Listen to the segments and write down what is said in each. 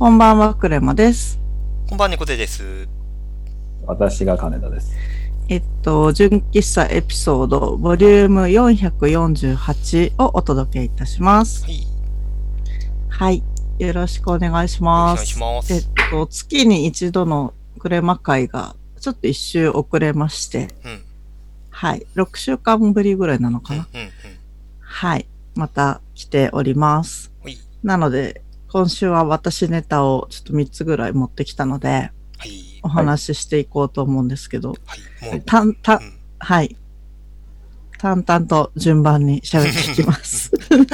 こんばんは、クレマです。こんばんは、猫背です。私が金田です。えっと、純喫茶エピソード、ボリューム448をお届けいたします。はい。はい。よろしくお願いしおます。願いします。えっと、月に一度のクレマ会が、ちょっと一周遅れまして、うん。はい。6週間ぶりぐらいなのかな。うんうん。はい。また来ております。なので、今週は私ネタをちょっと3つぐらい持ってきたので、はい。お話ししていこうと思うんですけど、はい。たん、たう、んはい。淡々と順番に喋っていきます。ネ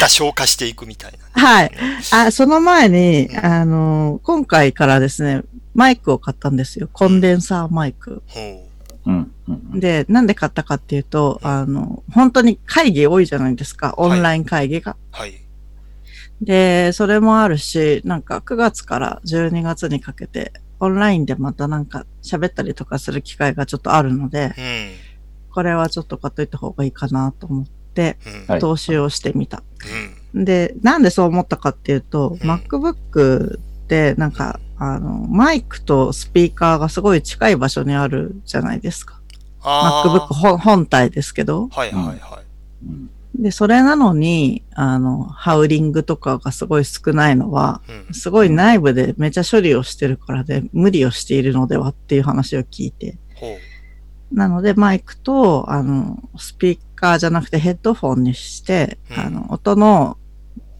タ消化していくみたいな。はい。あ、その前にう、んあの、今回からですね、マイクを買ったんですよ。コンデンサーマイク。ほうん。うん。で、なんで買ったかっていうと、あの、本当に会議多いじゃないですか。オンライン会議が。う。はい。で、それもあるし、なんか9月から12月にかけて、オンラインでまたなんか喋ったりとかする機会がちょっとあるので、うん。これはちょっと買っといた方がいいかなと思って、投資をしてみた。うん。で、なんでそう思ったかっていうと、うん MacBook ってなんか、あの、マイクとスピーカーがすごい近い場所にあるじゃないですか。あ MacBook 本本体ですけど。はいはいはい。うん。で、それなのに、あの、ハウリングとかがすごい少ないのは、うん。すごい内部でめちゃ処理をしてるからで、無理をしているのではっていう話を聞いて。なので、マイクと、あの、スピーカーじゃなくてヘッドフォンにして、うんあの、音の、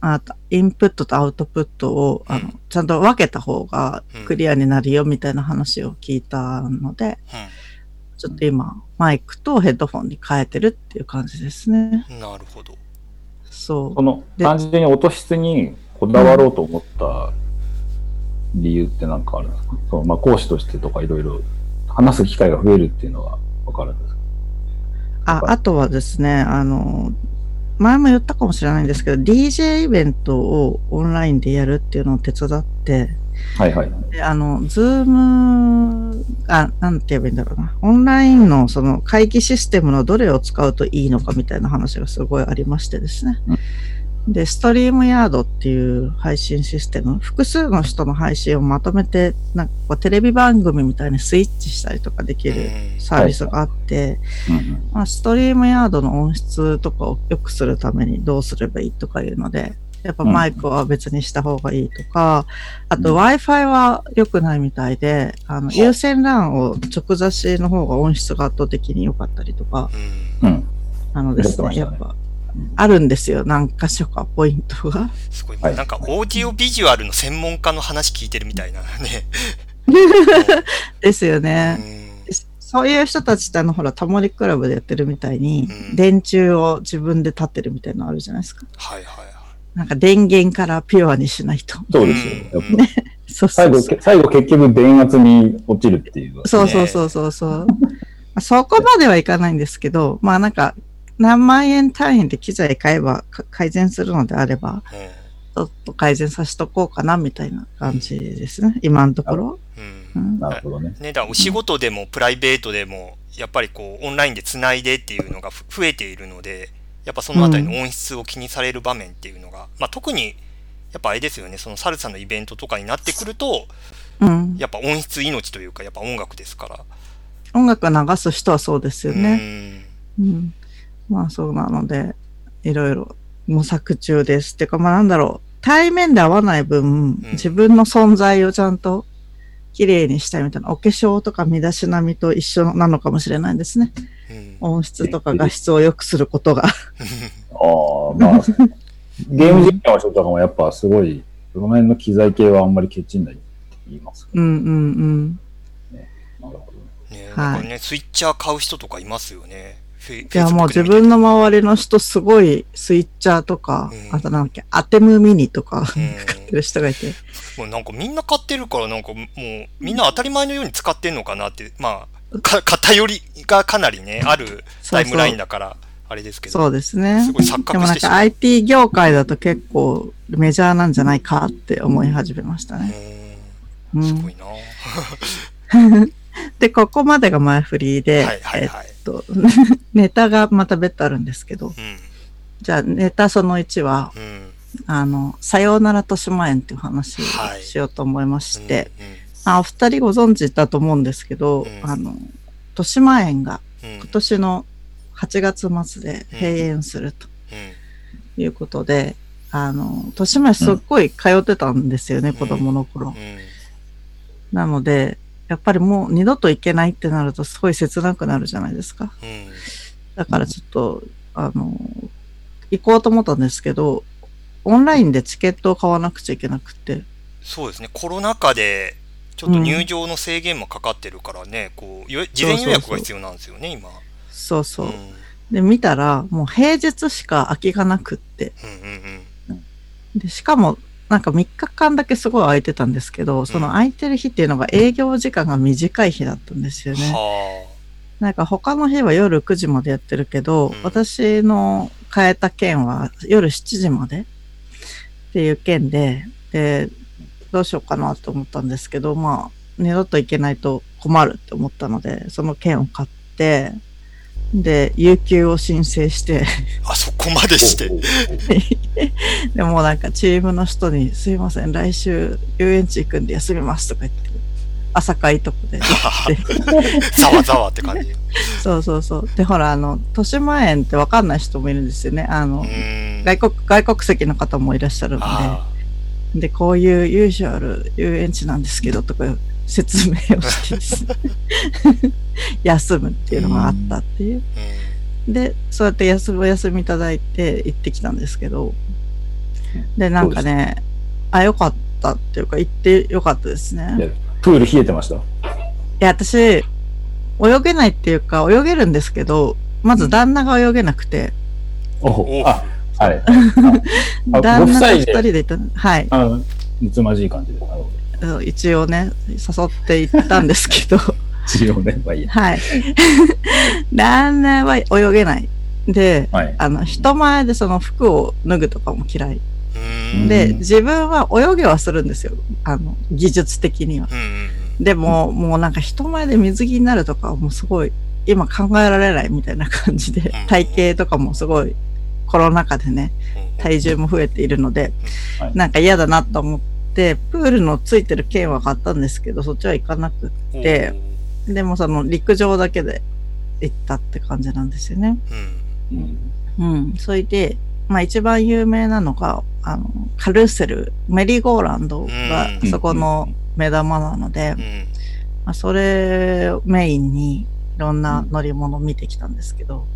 あインプットとアウトプットを、あのうん、ちゃんと分けた方がうんクリアになるよみたいな話を聞いたので、ちょっと今、マイクとヘッドフォンに変えてるっていう感じですね。うん。なるほど。そその、で単純に音質にこだわろうと思った理由って何かあるんですか？そう、まあ、講師としてとかいろいろ話す機会が増えるっていうのはわかるんですか？う。あ、あとはですね、あの、前も言ったかもしれないんですけど、DJ イベントをオンラインでやるっていうのを手伝って、はいはい。で、あの、ズーム、あ、なんて言えばいいんだろうな。オンラインのその会議システムのどれを使うといいのかみたいな話がすごいありましてですね。で、 StreamYardっていう配信システム、複数の人の配信をまとめて、なんかこうテレビ番組みたいにスイッチしたりとかできるうんサービスがあって、うんうん。まあ、 StreamYardの音質とかを良くするためにどうすればいいとかいうので、やっぱマイクは別にした方がいいとか、あとうん Wi-Fi は良くないみたいで、あの、はあ有線 LAN を直差しの方が音質が圧倒的に良かったりとか、うん。うん。なのですね、ねやっぱ、あるんですよ、何箇所かポイントが。すごい。はいなんか、オーディオビジュアルの専門家の話聞いてるみたいなね。ですようね。ん。そういう人たちってあの、ほら、タモリクラブでやってるみたいに、うん電柱を自分で立ってるみたいなのあるじゃないですか。はいはいはい。なんか電源からピュアにしないと。そうですよ。やっうんぱ そうそ最後、うそう。最後結局電圧に落ちるっていう。そうそうそうそうそう。まあそこまではいかないんですけど、まあなんか、何万円単位で機材買えばか改善するのであれば、うんちょっと改善させとこうかなみたいな感じですね。今のところ。うんうんなるほどね。ね、だお仕事でもプライベートでも、やっぱりこう、オンラインでつないでっていうのがふ増えているので、やっぱそのあたりの音質を気にされる場面っていうのが、まあ特に、やっぱあれですよね、そのサルサのイベントとかになってくると、うん。やっぱ音質命というか、やっぱ音楽ですから。音楽流す人はそうですよね。ね。うん。まあそうなので、いろいろ模索中です。っていうかまあなんだろう。対面で合わない分、自分の存在をちゃんと綺麗にしたいみたいな、お化粧とか身だしなみと一緒なのかもしれないですね。うん。音質とか画質を良くすることが。ああ、まあ、ゲーム実況の人とかもやっぱすごい、その辺の機材系はあんまりケチんないって言いますけうんうんうん。ど。なるほどね。んかね、スイッチャー買う人とかいますよね。フェいやもう自分の周りの人すごいスイッチャーとか、うんあとなんだっけ、アテムミニとか、うん買ってる人がいて。もうなんかみんな買ってるから、なんかもうみんな当たり前のように使ってんのかなって、まあ、か偏りがかなりね、あるタイムラインだから、あれですけど。そうですねす。ごい錯でもなんか覚してしまう。IT 業界だと結構メジャーなんじゃないかって思い始めましたね。ううんんすごいな。は で、ここまでが前振りで、いはいはい。えっと、ネタがまた別途あるんですけど、うん。じゃあネタその1は、うん。あの、さようなら豊島園っていう話をはいしようと思いまして、うんあお二人ご存知だと思うんですけど、うん。あの、豊島園が今年の8月末で閉園するとうん。いうことで、あの、豊島園すっごい通ってたんですよね、ん。子供の頃。うん。なので、やっぱりもう二度と行けないってなるとすごい切なくなるじゃないですか。うん。だからちょっと、あの、行こうと思ったんですけど、オンラインでチケットを買わなくちゃいけなくて、そうですね、コロナ禍で、ちょっと入場の制限もかかってるからね、こう、よ事前予約が必要なんですよね、今。そうそう。うんで、見たら、もう平日しか空きがなくって、うんうんで、しかも、なんか3日間だけすごい空いてたんですけど、その空いてる日っていうのが営業時間が短い日だったんですようん。ね。はなんか他の日は夜9時までやってるけど、うん私の変えた件は夜7時までっていう件で、で、どうしようかなと思ったんですけど、まあ、二度と行けないと困るって思ったので、その券を買って、で、有給を申請して、あ。あ、そこまでして？でもうなんかチームの人に、すいません、来週遊園地行くんで休みますとか言って、朝会とこで ざわざわって感じ。そうそうそう。で、ほら、あの、豊島園ってわかんない人もいるんですよね。あの、うん。外国、外国籍の方もいらっしゃるのあで、で、こういうユージュアル遊園地なんですけど、とか説明をしてですね、休むっていうのがあったっていう。ーで、そうやって休み、お休みいただいて行ってきたんですけど、で、なんかね、あ、よかったっていうか、行ってよかったですね。いやプール冷えてました。いや、私、泳げないっていうか、泳げるんですけど、まず旦那が泳げなくて、おおあ、はい。旦那と二ご夫妻で人で行ったの。はい。つまじい感じで。一応ね、誘って行ったんですけど、一応ね、まあいいや。はい。旦那は泳げない。で、はい。あの、人前でその服を脱ぐとかも嫌い。うん。で、うん自分は泳げはするんですよ。あの、技術的には。でも、もうなんか人前で水着になるとかはもうすごい、今考えられないみたいな感じで、体型とかもすごい、コロナ禍でね、うん。体重も増えているので、はいなんか嫌だなと思って、プールのついてる券は買ったんですけど、そっちは行かなくででもその陸上だけで行ったって感じなんですよね。うん。それで、まあ一番有名なのが、あの、カルーセル、メリーゴーランドがうんそこの目玉なので、うん。まあ、それをメインにいろんな乗り物を見てきたんですけど、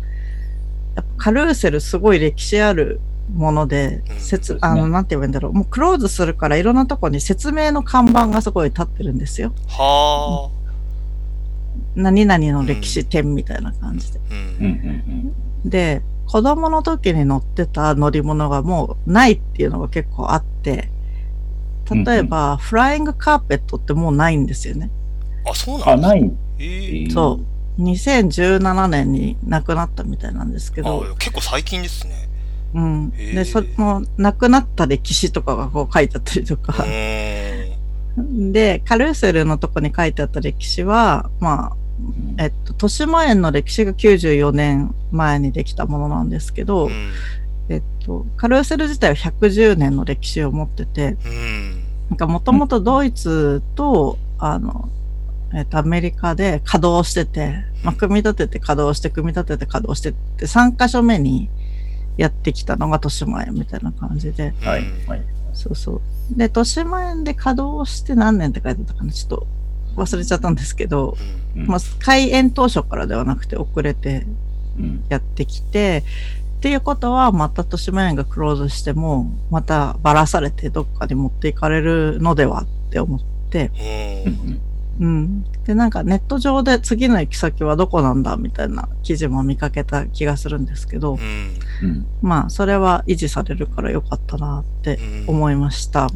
カルーセルすごい歴史あるもので、うん説そうですねあの、なんて言うんだろう、もうクローズするからいろんなとこに説明の看板がすごい立ってるんですよ。は何々の歴史展みたいな感じで。あ。う。うんんで、子供の時に乗ってた乗り物がもうないっていうのが結構あって、例えば、フライングカーペットってもうないんですよね。あ、そううん。あ、なんだ。ない。ええそう。2017年に亡くなったみたいなんですけど、あ結構最近ですね。うん。で、その亡くなった歴史とかがこう書いてあったりとうか。で、カルーセルのとこに書いてあった歴史は、まあ、えっと、豊島園の歴史が94年前にできたものなんですけど、うん。えっと、カルーセル自体は110年の歴史を持ってて、うん。なんかもともとドイツと、あの、えっと、アメリカで稼働してて、まあ、組み立てて稼働して、組み立てて稼働してって、3カ所目にやってきたのが豊島園みたいな感じで、はい。そうそう。で、豊島園で稼働して何年って書いてたかなちょっと忘れちゃったんですけど、うんまあ、開園当初からではなくて遅れてうんやってきて、っていうことは、また豊島園がクローズしても、またばらされてどっかに持っていかれるのではって思って、う。うんんうん。で、なんかネット上で次の行き先はどこなんだみたいな記事も見かけた気がするんですけどう、ん。うんまあ、それは維持されるからよかったなってうん。思いました。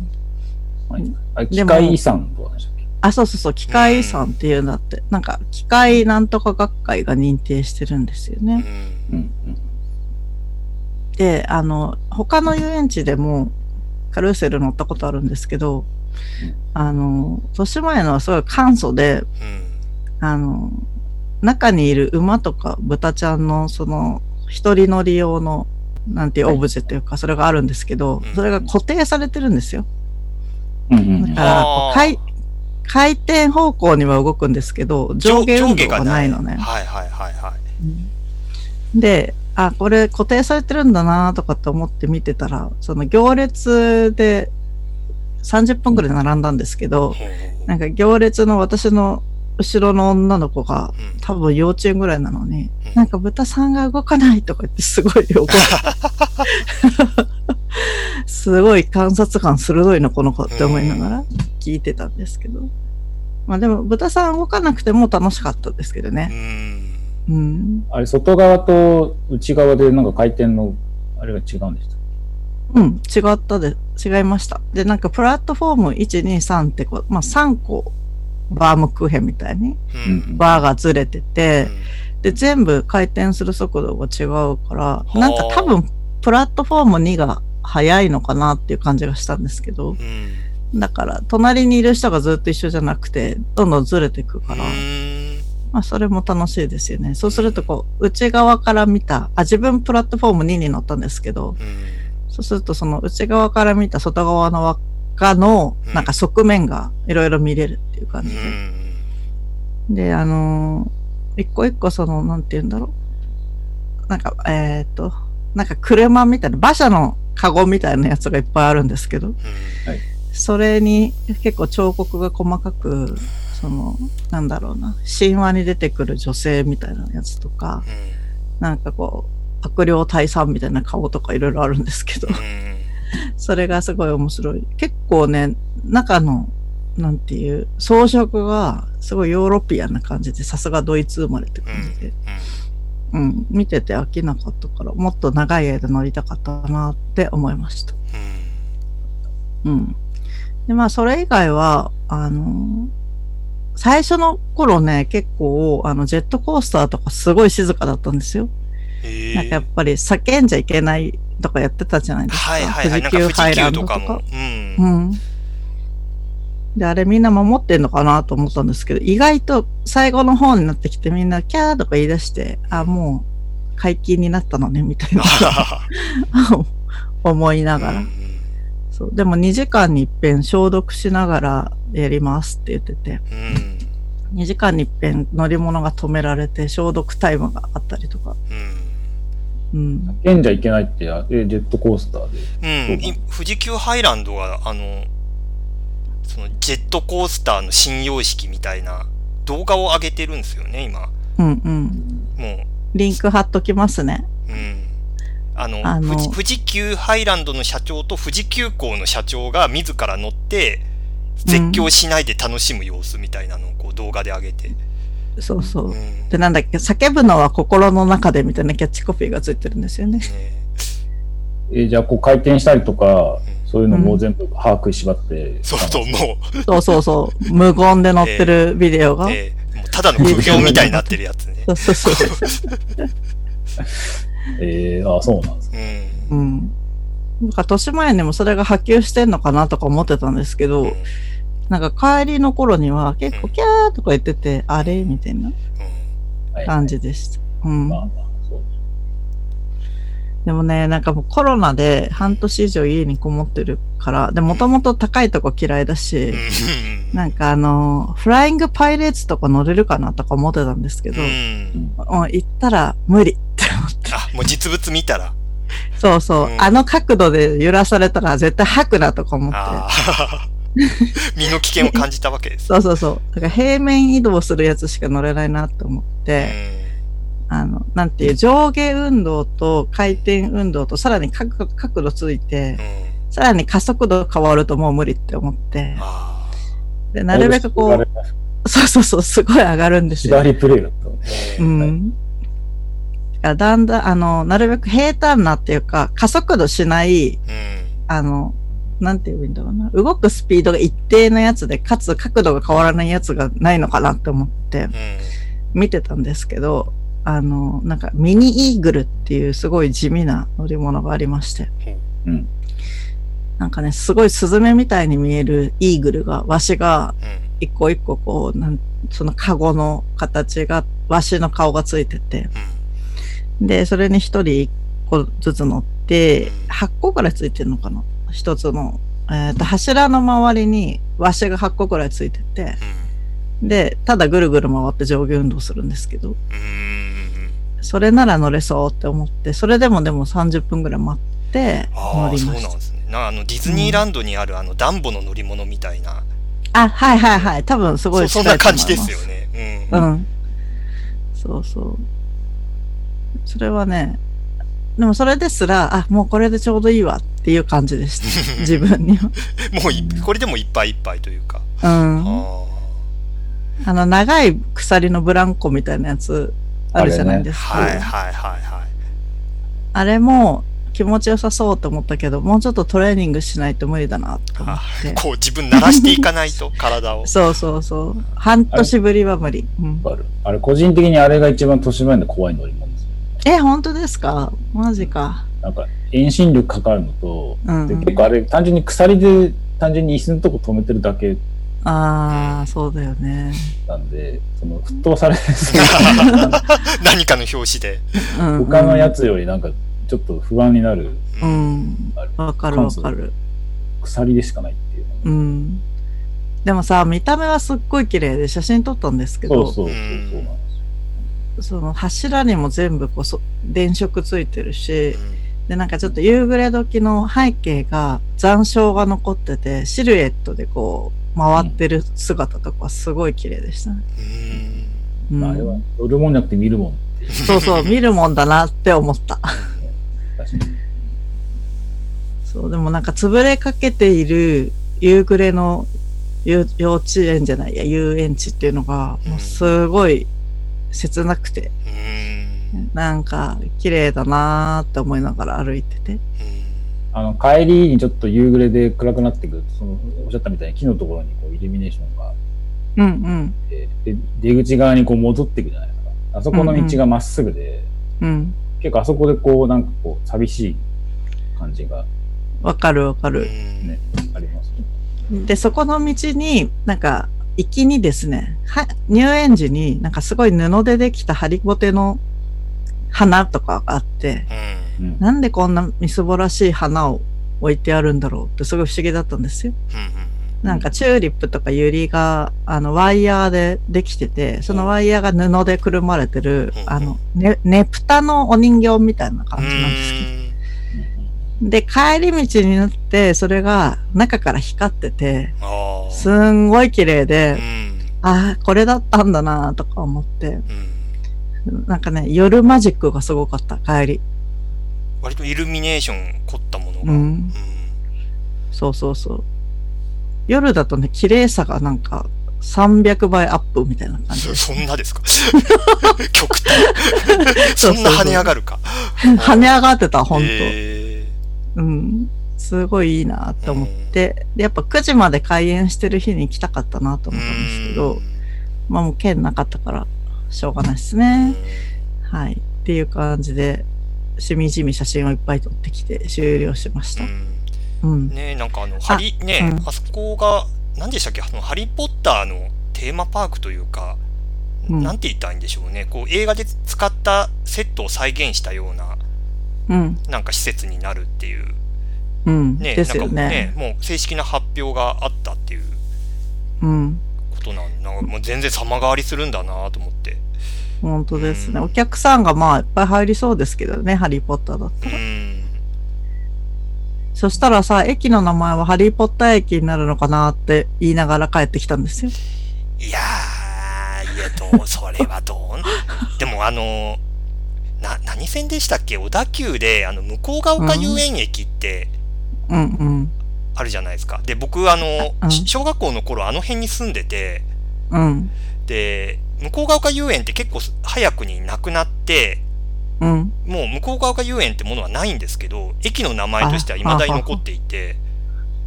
はいあ機でも械遺産でしたっけ？あ、そうそうそう、機械遺産っていうんだって、なんか機械なんとか学会が認定してるんですようね。ん。うんで、あの、他の遊園地でもカルーセル乗ったことあるんですけど、あの、豊島園のはすごい簡素で、うん。あの、中にいる馬とか豚ちゃんのその一人乗り用のなんていうオブジェというか、それがあるんですけどうん、それが固定されてるんですよ。うんうんだから回、回転方向には動くんですけど、上下運動がないのね。はいはいはいはい。で、あ、これ固定されてるんだなとかって思って見てたら、その行列で30分くらい並んだんですけど、なんか行列の私の後ろの女の子がうん多分幼稚園ぐらいなのに、うんなんか豚さんが動かないとか言ってすごい怒る。すごい観察眼鋭いのこの子って思いながら聞いてたんですけど。まあでも豚さん動かなくても楽しかったですけどうね。ん。うん。あれ、外側と内側でなんか回転の、あれが違うんでした。うん、違ったで、違いました。で、なんかプラットフォーム1、2、3ってこう、まあ3個バームクーヘンみたいにうん。バーがずれてて、うんで、全部回転する速度が違うから、あなんか多分プラットフォーム2が速いのかなっていう感じがしたんですけど、うん。だから隣にいる人がずっと一緒じゃなくて、どんどんずれていくから、うんまあそれも楽しいですよね。そうするとこう、内側から見た、あ、自分プラットフォーム2に乗ったんですけど、うんそうするとその内側から見た外側の輪っかのうん。なんか側面がいろいろ見れるっていう感うじで。ん。で、あのー一個一個その、なんて言うんだろう。なんか、えーっと、なんか車みたいな、馬車のカゴみたいなやつがいっぱいあるんですけど、それに結構彫刻が細かく、その、なんだろうな、神話に出てくる女性みたいなやつとか、なんかこう、悪霊退散みたいな顔とかいろいろあるんですけどう、ん それがすごい面白い。結構ね、中の、なんていう、装飾がすごいヨーロピアンな感じで、さすがドイツ生まれって感じで、うん、見てて飽きなかったから、もっと長い間乗りたかったなって思いました。うん。で、まあ、それ以外は、あの最初の頃ね、結構、あの、ジェットコースターとかすごい静かだったんですよ。なんかやっぱり叫んじゃいけないとかやってたじゃないですか。はいはいはい。富士急ハイランドとか急とかも。。うんう。ん。で、あれみんな守ってんのかなと思ったんですけど、意外と最後の方になってきてみんなキャーとか言い出して、あ、もう解禁になったのね、みたいな 思いながら。そう。でも2時間に一遍消毒しながらやりますって言ってて、うん。2時間に一遍乗り物が止められて消毒タイムがあったりとか。うん。うん。叫んじゃいけないって、ジェットコースターで。うん、い富士急ハイランドは、あの、そのジェットコースターの新様式みたいな動画を上げてるんですよね、今。うんうん。もリンク貼っときますね。う、うん。あの、あの富士富士急ハイランドの社長と富士急行の社長が自ら乗って、絶叫しないで楽しむ様子みたいなのをこう動画で上げて。そうそうう。ん。で、なんだっけ、叫ぶのは心の中でみたいなキャッチコピーがついてるんですよね。ねえじゃあ、こう回転したりとか、そういうのも全部把握しばって。そうそう、もう、そうそうそう。無言で乗ってるビデオが。えーもうただの苦行みたいになってるやつね。そうそうそう。えー、あそうなんですね。うん。うん。なんか、年前にもそれが波及してんのかなとか思ってたんですけど、うんなんか帰りの頃には結構キャーとか言ってて、あれ？みたいなはい感じでした。でもね、なんかもうコロナで半年以上家にこもってるから、で、もともと高いとこ嫌いだし、うん。なんかあの、フライングパイレーツとか乗れるかなとか思ってたんですけど、うん。行ったら無理って思って。あ、もう実物見たら？そうそう、うん。あの角度で揺らされたら絶対吐くなとか思って。身の危険を感じたわけです。そうそうそう。だから平面移動するやつしか乗れないなと思って、あの、なんていう、上下運動と回転運動とさらに角角度ついて。さらに加速度変わるともう無理って思って、あで、なるべくこう、そうそうそう、すごい上がるんですよ。左プレイだったのね。あ。うん。だだんだん、あの、なるべく平坦なっていうか、加速度しない、うん。あの、なんて言うんだろうな。動くスピードが一定のやつで、かつ角度が変わらないやつがないのかなって思ってうん。見てたんですけど、あの、なんかミニイーグルっていうすごい地味な乗り物がありまして。うん。なんかね、すごいスズメみたいに見えるイーグルが、わしがうん。一個一個こう、なんそのカゴの形が、わしの顔がついてて、で、それに一人一個ずつ乗って、て、8個くらいついてるのかな一つの。えっ、と、柱の周りにワシが8個くらいついてて、で、ただぐるぐる回って上下運動するんですけど、うん。うん。それなら乗れそうって思って、それでもでも30分ぐらい待って乗りました。なんですね。なあの、ディズニーランドにあるあの、ダンボの乗り物みたいな、あ、はいはいはい。多分すごいそそんな感じですよね。うん。うん。そうそう。それはね、でもそれですら、あ、もうこれでちょうどいいわっていう感じでした。自分には。もうい、これでもいっぱいいっぱいというか。うん。ああの、長い鎖のブランコみたいなやつあるじゃないですか。あはいはいはいはい。あれも気持ちよさそうと思ったけど、もうちょっとトレーニングしないと無理だなと思っあて。こう自分慣らしていかないと、体を。そうそうそう。半年ぶりは無理。うん、ある。あれ、個人的にあれが一番豊島園で怖い乗り物ですよ。え、本当ですか？マジか。なんか、遠心力かかるのと、うんで結構あれ、単純に鎖で、単純に椅子のとこ止めてるだけああ、そうだよね。なんで、その、沸騰されて 何かの表紙で。うん、うん。他のやつよりなんか、ちょっと不安になる、うん。わかるわかる。鎖でしかないっていううん。でもさ、見た目はすっごい綺麗で写真撮ったんですけど、そうそうそうそうなんですよ。その柱にも全部こうそ電飾ついてるし、で、なんかちょっと夕暮れ時の背景が残照が残ってて、シルエットでこう回ってる姿とかすごい綺麗でしたね。うん。うんまあ、あれは乗るもんじゃなくて見るもん。そうそう、見るもんだなって思った。そう、でもなんか潰れかけている夕暮れの幼幼稚園じゃないや、遊園地っていうのが、もうすごい切なくて、うん。なんか綺麗だなーって思いながら歩いてて。あの、帰りにちょっと夕暮れで暗くなってくると、その、おっしゃったみたいに木のところにこう、イルミネーションがうんうん。て、で、出口側にこう戻っていくじゃないですか。あそこの道がまっすぐで、うん。結構あそこでこう、なんかこう、寂しい感じがわかるわかる。ね、ありますね。で、そこの道に、なんか、行きにですね、は、入園時になんかすごい布でできたハリボテの花とかがあって、うん。うん。なんでこんなみすぼらしい花を置いてあるんだろうってすごい不思議だったんですよ。なんかチューリップとかユリが、あの、ワイヤーでできてて、そのワイヤーが布でくるまれてるう、んあの、ね、ねぷたのお人形みたいな感うん。じなんですけど。で、帰り道になって、それが中から光ってて。すんごい綺麗うで、ん。ああ、これだったんだなとか思って、うん。なんかね、夜マジックがすごかった、帰り。割とイルミネーション凝ったものが。ううんん。そうそうそう。夜だとね、綺麗さがなんか300倍アップみたいな感じそんなですか？極端。そんな跳ね上がるか？跳ね上がってた、ほんと。へうん。すごいいいなって思って、でやっぱ9時まで開園してる日に行きたかったなとー思ったんですけどうん、まあもう券なかったから、しょうがないですね。はい。っていう感じで、しみじみ写真をいっぱい撮ってきて終了しました。うんうん。ねなんかあの、ハリ、ね、うんあそこが、何でしたっけ？あの、ハリーポッターのテーマパークというか、うんなんて言ったらいいんでしょうね。こう、映画で使ったセットを再現したような、うん。なんか施設になるっていう、うん。ね、ですよなんかね。もう正式な発表があったっていううん。もう全然様変わりするんだなと思って。本当ですね。うんお客さんがまあいっぱい入りそうですけどね、ハリーポッターだったうら。ん。そしたらさ、駅の名前はハリーポッター駅になるのかなって言いながら帰ってきたんですよ。いやー、いや、どう、それはどう、でもあの、な、何線でしたっけ？小田急で、あの、向こうが丘遊園駅ってうんうん。あるじゃないですか。で、僕、あの、うんし小学校の頃、あの辺に住んでて、うん。で、向こうが丘遊園って結構早くになくなって、うん。もう向こうが丘遊園ってものはないんですけど、駅の名前としては未だに残っていて、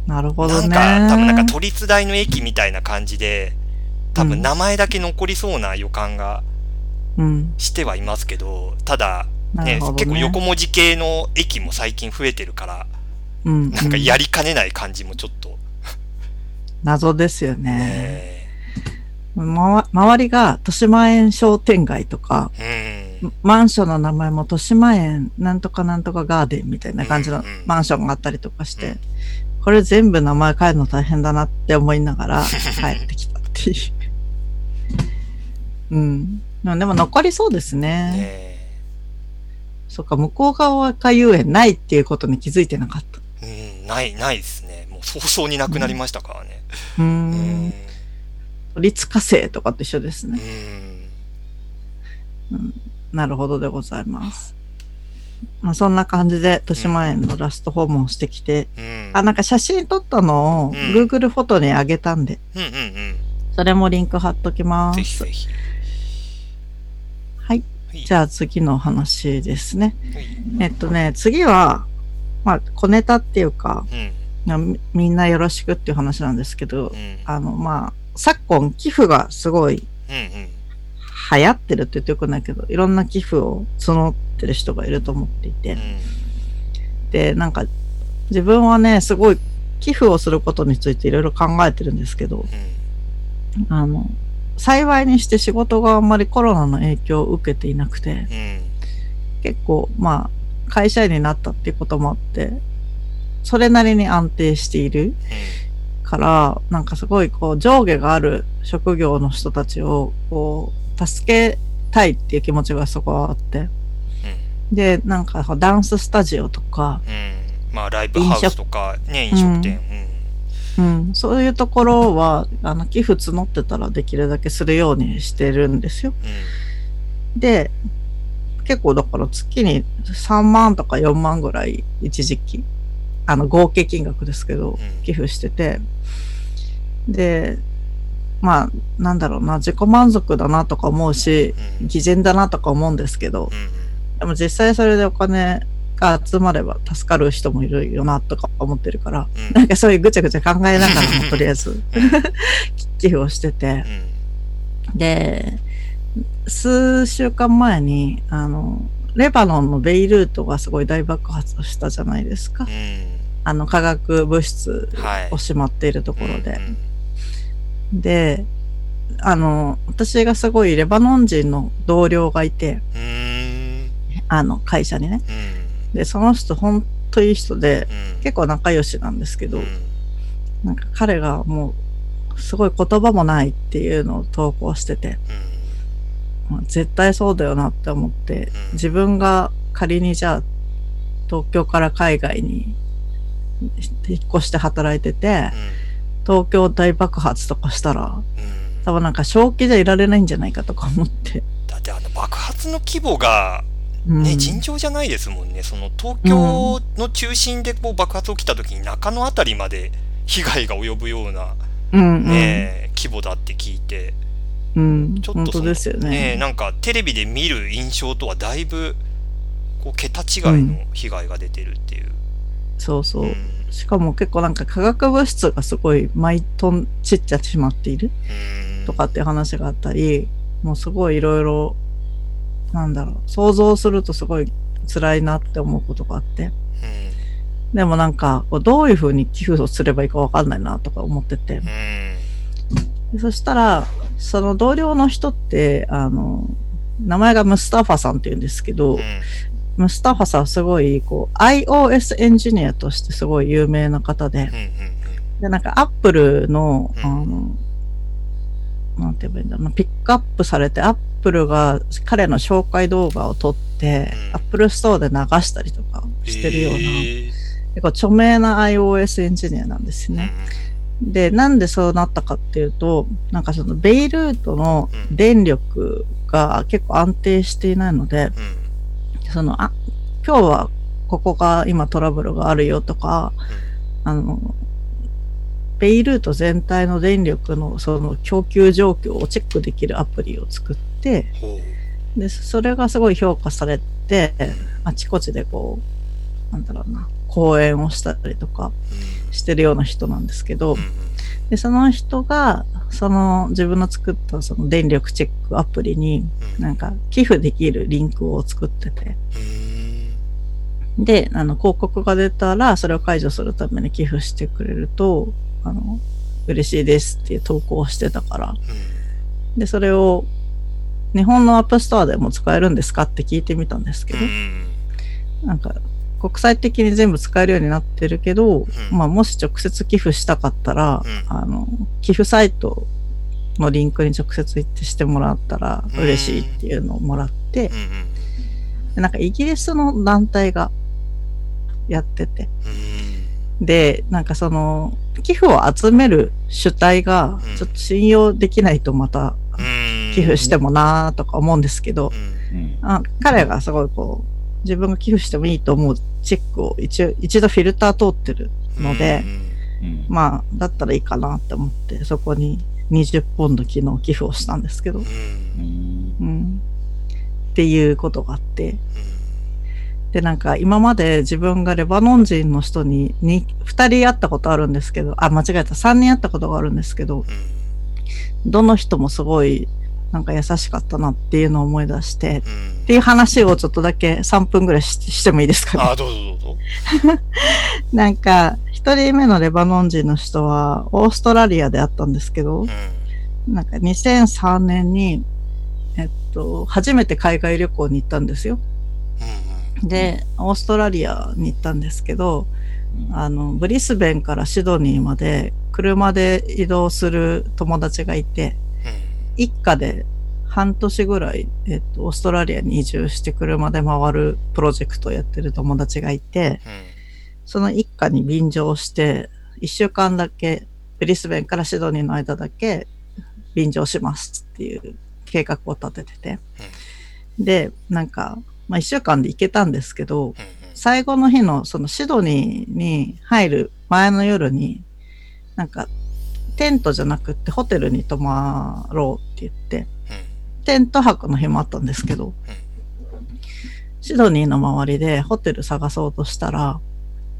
なるほどね。なんか、多分なんか都立大の駅みたいな感じで、多分名前だけ残りそうな予感がうん。してはいますけど、ただ、ねね。結構横文字系の駅も最近増えてるから、うん。なんかうんやりかねない感じもちょっと、謎ですよね。ねまわ周りが豊島園商店街とか、うん。マンションの名前も豊島園なんとかなんとかガーデンみたいな感じのマンションがあったりとかして、うんこれ全部名前変えるの大変だなって思いながら 帰ってきたっていう。うん。まあでも残りそうですね。ねそっか、向こう側が遊園ないっていうことに気づいてなかった。うん、ない、ないですね。もう早々になくなりましたからね。うーうん立火星とかと一緒ですうね。ん。なるほどでございます。まあ、そんな感じで、豊島園のラスト訪問してきて、うん。あ、なんか写真撮ったのをうん Google フォトに上げたんで、うんうんうん。それもリンク貼っときますぜひぜ。ひ。はい。はい。じゃあ次の話ですね。はいえっとね、次は、まあ、小ネタっていうか、うん。みんなよろしくっていう話なんですけどう、ん。あの、まあ、昨今寄付がすごい。流行ってるって言ってよくないけど、いろんな寄付を募ってる人がいると思っていて、で、なんか、自分はね、すごい寄付をすることについていろいろ考えてるんですけど、あの、幸いにして仕事があんまりコロナの影響を受けていなくて。結構、まあ、会社員になったっていうこともあって、それなりに安定しているから、なんかすごいこう上下がある職業の人たちをこう助けたいっていう気持ちがそこはあって。で、なんかダンススタジオとか、うん。うん。まあ、ライブハウスとか、ね、飲食店。うん、そういうところは、あの、寄付募ってたらできるだけするようにしてるんですよ。うん。で、結構だから月に3万とか4万ぐらい一時期、あの合計金額ですけど、うん寄付してて、で、まあ、なんだろうな、自己満足だなとか思うし、うん。偽善だなとか思うんですけど、うん。でも実際それでお金が集まれば助かる人もいるよなとか思ってるから、うん。なんかそういうぐちゃぐちゃ考えながらもとりあえず寄付をしてて、うん。で、数週間前に、あの、レバノンのベイルートがすごい大爆発したじゃないですか。うん。あの化学物質はいをしまっているところで。うんで、あの、私がすごいレバノン人の同僚がいて。あの会社にね。うん。で、その人本当いい人で、うん。結構仲良しなんですけど、うんなんか彼がもう、すごい言葉もないっていうのを投稿してて、まあ絶対そうだよなって思って、うん自分が仮にじゃあ、東京から海外に引っ越して働いてて、東京大爆発とかしたら、うん。うん。多分なんか正気じゃいられないんじゃないかとか思って。だってあの爆発の規模がうんね、尋常じゃないですもんね。その東京の中心でこう爆発起きた時に中野あたりまで被害が及ぶようなうんうん。ね、規模だって聞いて、うん。本ちょっとですよね。ねなんかテレビで見る印象とはだいぶこう桁違いの被害が出てるっていう。そうそうう。んしかも結構なんか化学物質がすごい毎トンちっちゃしまっている。うん。とかっていう話があったり、もうすごいいろいろ、なんだろう、想像するとすごい辛いなって思うことがあって。でもなんか、どういうふうに寄付をすればいいかわかんないなとか思ってて。そしたら、その同僚の人って、あの、名前がムスタファさんって言うんですけど、ムスタファさんはすごい、こう、iOS エンジニアとしてすごい有名な方で、うん。で、なんかアップルの、うんあの、なんて言えばいいんだろうな、ピックアップされて、アップルが彼の紹介動画を撮って、うんアップルストアで流したりとかしてるような、えー結構著名な iOS エンジニアなんですうんね。で、なんでそうなったかっていうと、なんかそのベイルートのうん電力が結構安定していないので、うん。その、あ、今日はここが今トラブルがあるよとか、あの、ベイルート全体の電力のその供給状況をチェックできるアプリを作って。で、それがすごい評価されて、あちこちでこう、なんだろうな、講演をしたりとかうん。してるような人なんですけどう、んで、その人が、その自分の作ったその電力チェックアプリに、うん。なんか寄付できるリンクを作ってて、うんで、あの、広告が出たら、それを解除するために寄付してくれると、あの、嬉しいですっていう投稿をしてたから、で、それを、日本の App Store でも使えるんですかって聞いてみたんですけど、うん。なんか、国際的に全部使えるようになってるけど、んまあ、もし直接寄付したかったら、うんあの、寄付サイトのリンクに直接行ってしてもらったら嬉しいっていうのをもらって、うん。うん。でなんかイギリスの団体がやってて、うん。で、なんかその、寄付を集める主体がうん、ちょっと信用できないとまたうん。寄付してもなーとか思うんですけどう、ん。うん。あ彼がすごいこう、自分が寄付してもいいと思うチェックを一応、一度フィルター通ってるので、うん。まあ、だったらいいかなって思って、そこに20ポンド昨日寄付をしたんですけど、うん。うん。うん。っていうことがあって、で、なんか今まで自分がレバノン人の人にに2人会ったことあるんですけど、あ、間違えた、3人会ったことがあるんですけど、どの人もすごいなんか優しかったなっていうのを思い出して、うん。っていう話をちょっとだけ3分ぐらいししてもいいですかね。あ、どうぞどうぞ。なんか、一人目のレバノン人の人は、オーストラリアであったんですけどう、ん。なんか2003年に、えっと、初めて海外旅行に行ったんですよ。うん。で、オーストラリアに行ったんですけど、あの、ブリスベンからシドニーまで車で移動する友達がいて、一家で半年ぐらい、えっと、オーストラリアに移住して車で回るプロジェクトをやってる友達がいて、その一家に便乗して、一週間だけ、ブリスベンからシドニーの間だけ便乗しますっていう計画を立ててて。で、なんか、まあ一週間で行けたんですけど、最後の日のそのシドニーに入る前の夜に、なんか、テントじゃなくってホテルに泊まろうって言って、テント泊の日もあったんですけど、シドニーの周りでホテル探そうとしたら、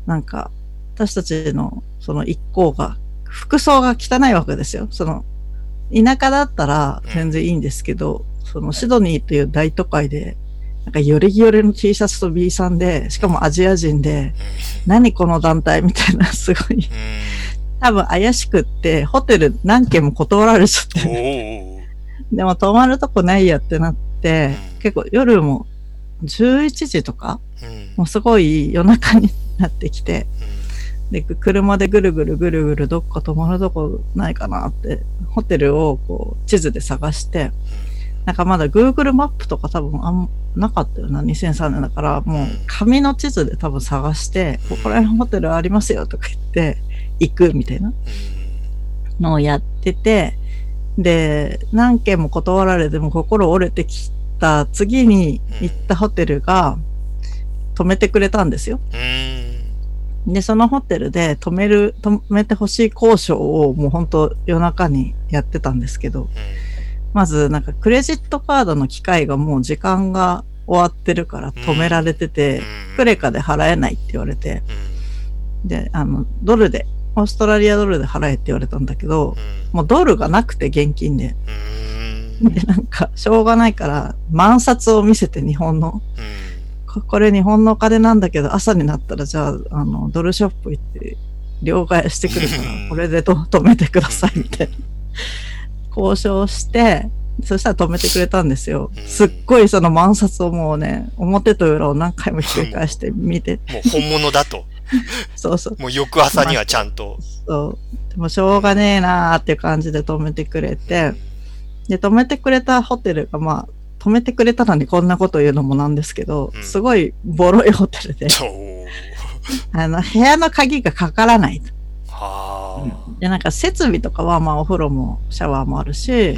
なんか、私たちのその一行が、服装が汚いわけですよ。その、田舎だったら全然いいんですけど、そのシドニーという大都会で、なんかよりよりの T シャツと B さんで、しかもアジア人で、何この団体みたいな、すごい、多分怪しくって、ホテル何件も断られちゃって。でも泊まるとこないやってなって、結構夜も11時とか、もうすごい夜中になってきて、で、車でぐるぐるぐるぐるどっか泊まるとこないかなって、ホテルをこう地図で探して、なんかまだ Google マップとか多分あんなかったよな、2003年だから、もう紙の地図で多分探して、ここら辺ホテルありますよとか言って、行くみたいな。のをやってて、で、何件も断られても心折れてきた次に行ったホテルが止めてくれたんですよ。で、そのホテルで止める、止めてほしい交渉をもう本当夜中にやってたんですけど、まずなんかクレジットカードの機械がもう時間が終わってるから止められてて、クレカで払えないって言われて、で、あの、ドルで、オーストラリアドルで払えって言われたんだけど、もうドルがなくて現金で。で、なんか、しょうがないから、万札を見せて日本の、ここれ日本のお金なんだけど、朝になったらじゃあ、あの、ドルショップ行って、両替してくるから、これでと 止めてください、みたいな。交渉して、そしたら止めてくれたんですよ。すっごいその万札をもうね、表と裏を何回もひっくり返して見て。もう本物だと。そうそう。もう翌朝にはちゃんと。そう。でもしょうがねえなーっていう感じで止めてくれて、で、止めてくれたホテルが、まあ、止めてくれたのにこんなこと言うのもなんですけど、うんすごいボロいホテルで。あの、部屋の鍵がかからないと。はあ。で、なんか設備とかは、まあ、お風呂もシャワーもあるし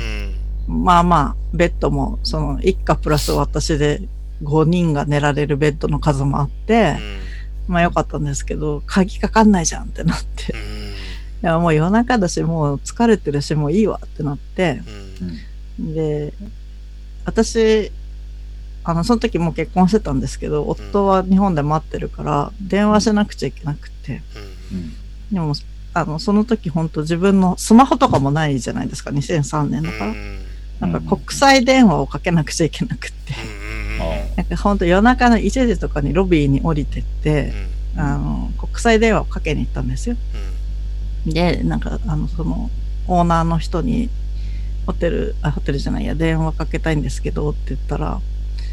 う、ん。まあまあ、ベッドも、その、一家プラス私で5人が寝られるベッドの数もあって、まあよかったんですけど、鍵かかんないじゃんってなって。いや、もう夜中だし、もう疲れてるし、もういいわってなって、で、私、あの、その時もう結婚してたんですけど、夫は日本で待ってるから、電話しなくちゃいけなくて、でも、あの、その時本当自分のスマホとかもないじゃないですか、2003年だから。なんか国際電話をかけなくちゃいけなくって、なんか本当夜中の1時とかにロビーに降りてって、あの、国際電話をかけに行ったんですよ。で、なんか、あの、その、オーナーの人に、ホテル、あ、ホテルじゃないや、電話かけたいんですけどって言ったら、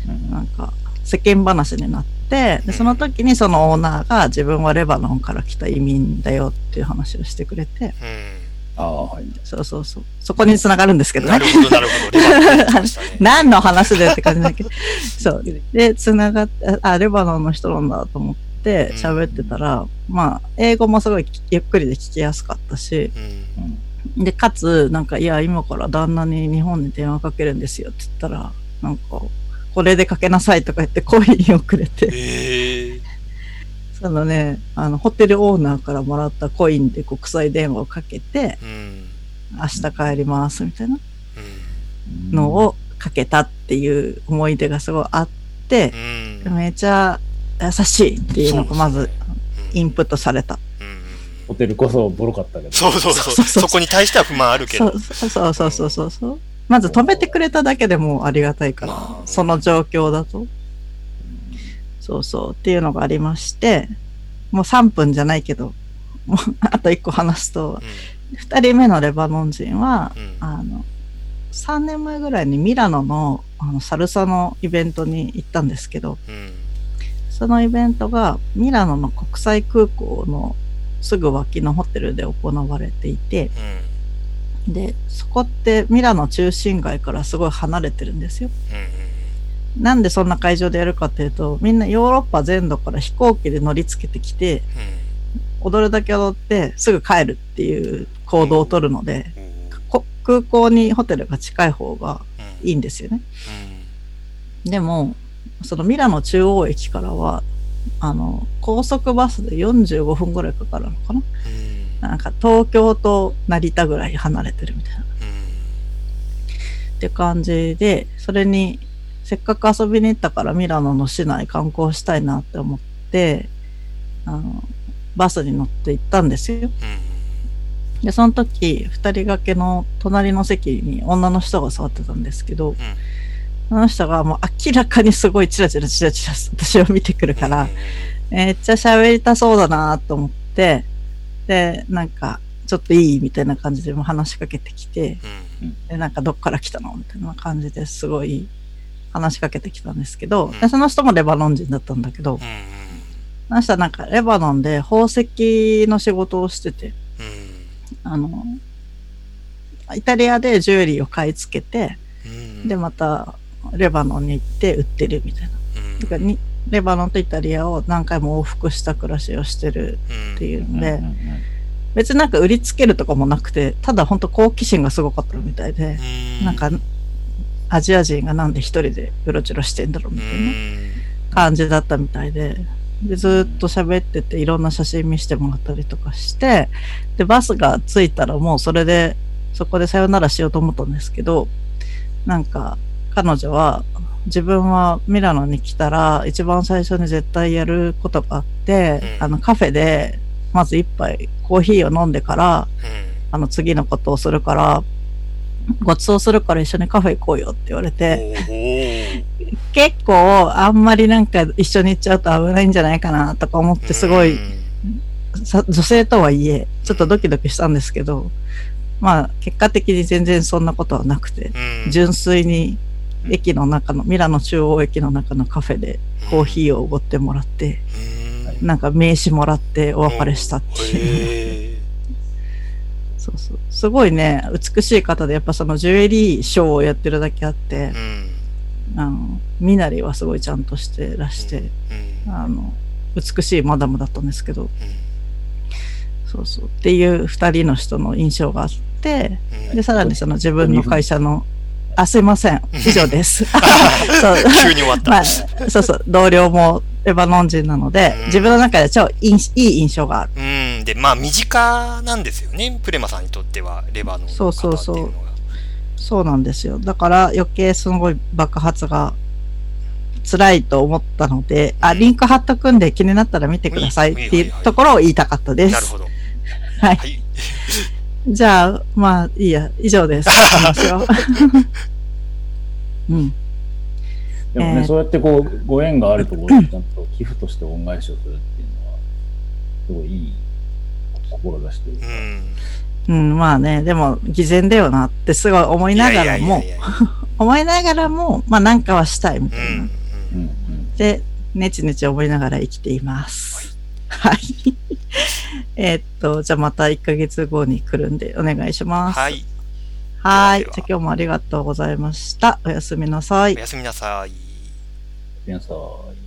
うん。なんか、世間話になって、で、その時にそのオーナーが自分はレバノンから来た移民だよっていう話をしてくれて、うああ、はい。そうそうそう。そこに繋がるんですけん。どね。な。何の話でって感じだけど。そう。で、繋がって、あ、レバノンの人なんだと思って喋ってたら、まあ、英語もすごいゆっくりで聞きやすかったし、うん。で、かつ、なんか、いや、今から旦那に日本に電話かけるんですよって言ったら、なんか、これでかけなさいとか言ってコインをくれて、ええそのね、あの、ホテルオーナーからもらったコインで国際電話をかけて、うん。明日帰りますみたいなうん。のをかけたっていう思い出がすごいあってう、ん。めちゃ優しいっていうのがまずうんインプットされた。うんホテルこそボロかったけど。そうそうそうそう。そうそこに対しては不満あるけど。そうそうそうそうそうそうそう。まず止めてくれただけでもありがたいから、その状況だと。そうそうっていうのがありまして、もう3分じゃないけど、も うあと1個話すと、2人目のレバノン人は、うん。うん。あの、3年前ぐらいにミラノのあのサルサのイベントに行ったんですけど、うん。そのイベントがミラノの国際空港のすぐ脇のホテルで行われていて、うん。で、そこってミラノ中心街からすごい離れてるんですよ。うん。なんでそんな会場でやるかっていうと、みんなヨーロッパ全土から飛行機で乗り付けてきて、踊るだけ踊ってすぐ帰るっていう行動をとるので、うん。こ空港にホテルが近い方がうん。いいんですよね。でも、そのミラノ中央駅からは、あの、高速バスで45分ぐらいかかるのかな？うん。なんか東京と成田ぐらい離れてるみたいな。って感じで、それにせっかく遊びに行ったからミラノの市内観光したいなって思って、あの、バスに乗って行ったんですよ。うん。で、その時、二人掛けの隣の席に女の人が座ってたんですけど、その人がもう明らかにすごいチラチラチラチラ私を見てくるから、めっちゃ喋りたそうだなと思って、で、なんか、ちょっといいみたいな感じでもう話しかけてきて、うん。で、なんかどっから来たのみたいな感じですごい話しかけてきたんですけど、うんでその人もレバノン人だったんだけど、うん。その人はなんかレバノンで宝石の仕事をしてて、うん。あの、イタリアでジュエリーを買い付けて、うん。で、またレバノンに行って売ってるみたいな。うん、だからにレバノンとイタリアを何回も往復した暮らしをしてるっていうので、別になんか売りつけるとかもなくて、ただ本当好奇心がすごかったみたいで、うん、なんか、アジア人がなんで一人でうろちょろしてんだろううみたいな。感じだったみたいで、で、ずっと喋ってていろんな写真見せてもらったりとかして、で、バスが着いたらもうそれで、そこでさよならしようと思ったんですけど、なんか、彼女は、自分はミラノに来たら一番最初に絶対やることがあって、うんあのカフェでまず一杯コーヒーを飲んでから、あの次のことをするから、ご馳走するから一緒にカフェ行こうよって言われて、結構あんまりなんか一緒に行っちゃうと危ないんじゃないかなとか思ってすごい、さ女性とはいえ、ちょっとドキドキしたんですけど、まあ結果的に全然そんなことはなくて、うん、純粋に駅の中の、ミラノ中央駅の中のカフェでコーヒーをおごってもらって、うん、なんか名刺もらってお別れしたっていう。へそうそう。すごいね、美しい方で、やっぱそのジュエリーショーをやってるだけあってー、うん。あの、身なりはすごいちゃんとしてらして、うん。あの、美しいマダムだったんですけど、うそうそう。っていう二人の人の印象があって、ん。で、さらにその自分の会社の、あ、すいません。以上です。そう。急に終わった。まあ、そうそう。同僚もレバノン人なのでうん、自分の中で超いいいい印象がある。うん。で、まあ、身近なんですよね。プレマさんにとっては、レバノンの方そうそうそう。そうなんですよ。だから余計すごい爆発が辛いと思ったので、あ、リンク貼っとくんで気になったら見てくださいっていうところを言いたかったです。なるほど。はい。はい。じゃあ、まあいいや、以上です。うん。でもね、えーそうやってこう、ご縁があるところにちゃんと寄付として恩返しをするっていうのは、すごいいい志というか、うん。うん、まあね、でも偽善だよなってすごい思いながらも思いながらも、まあなんかはしたいみたいな。うんうんで、ねちねち思いながら生きています。はい。えーっと、じゃあまた1ヶ月後に来るんでお願いします。はい。はい。じゃあ今日もありがとうございました。おやすみなさいお。やすみなさい。皆さん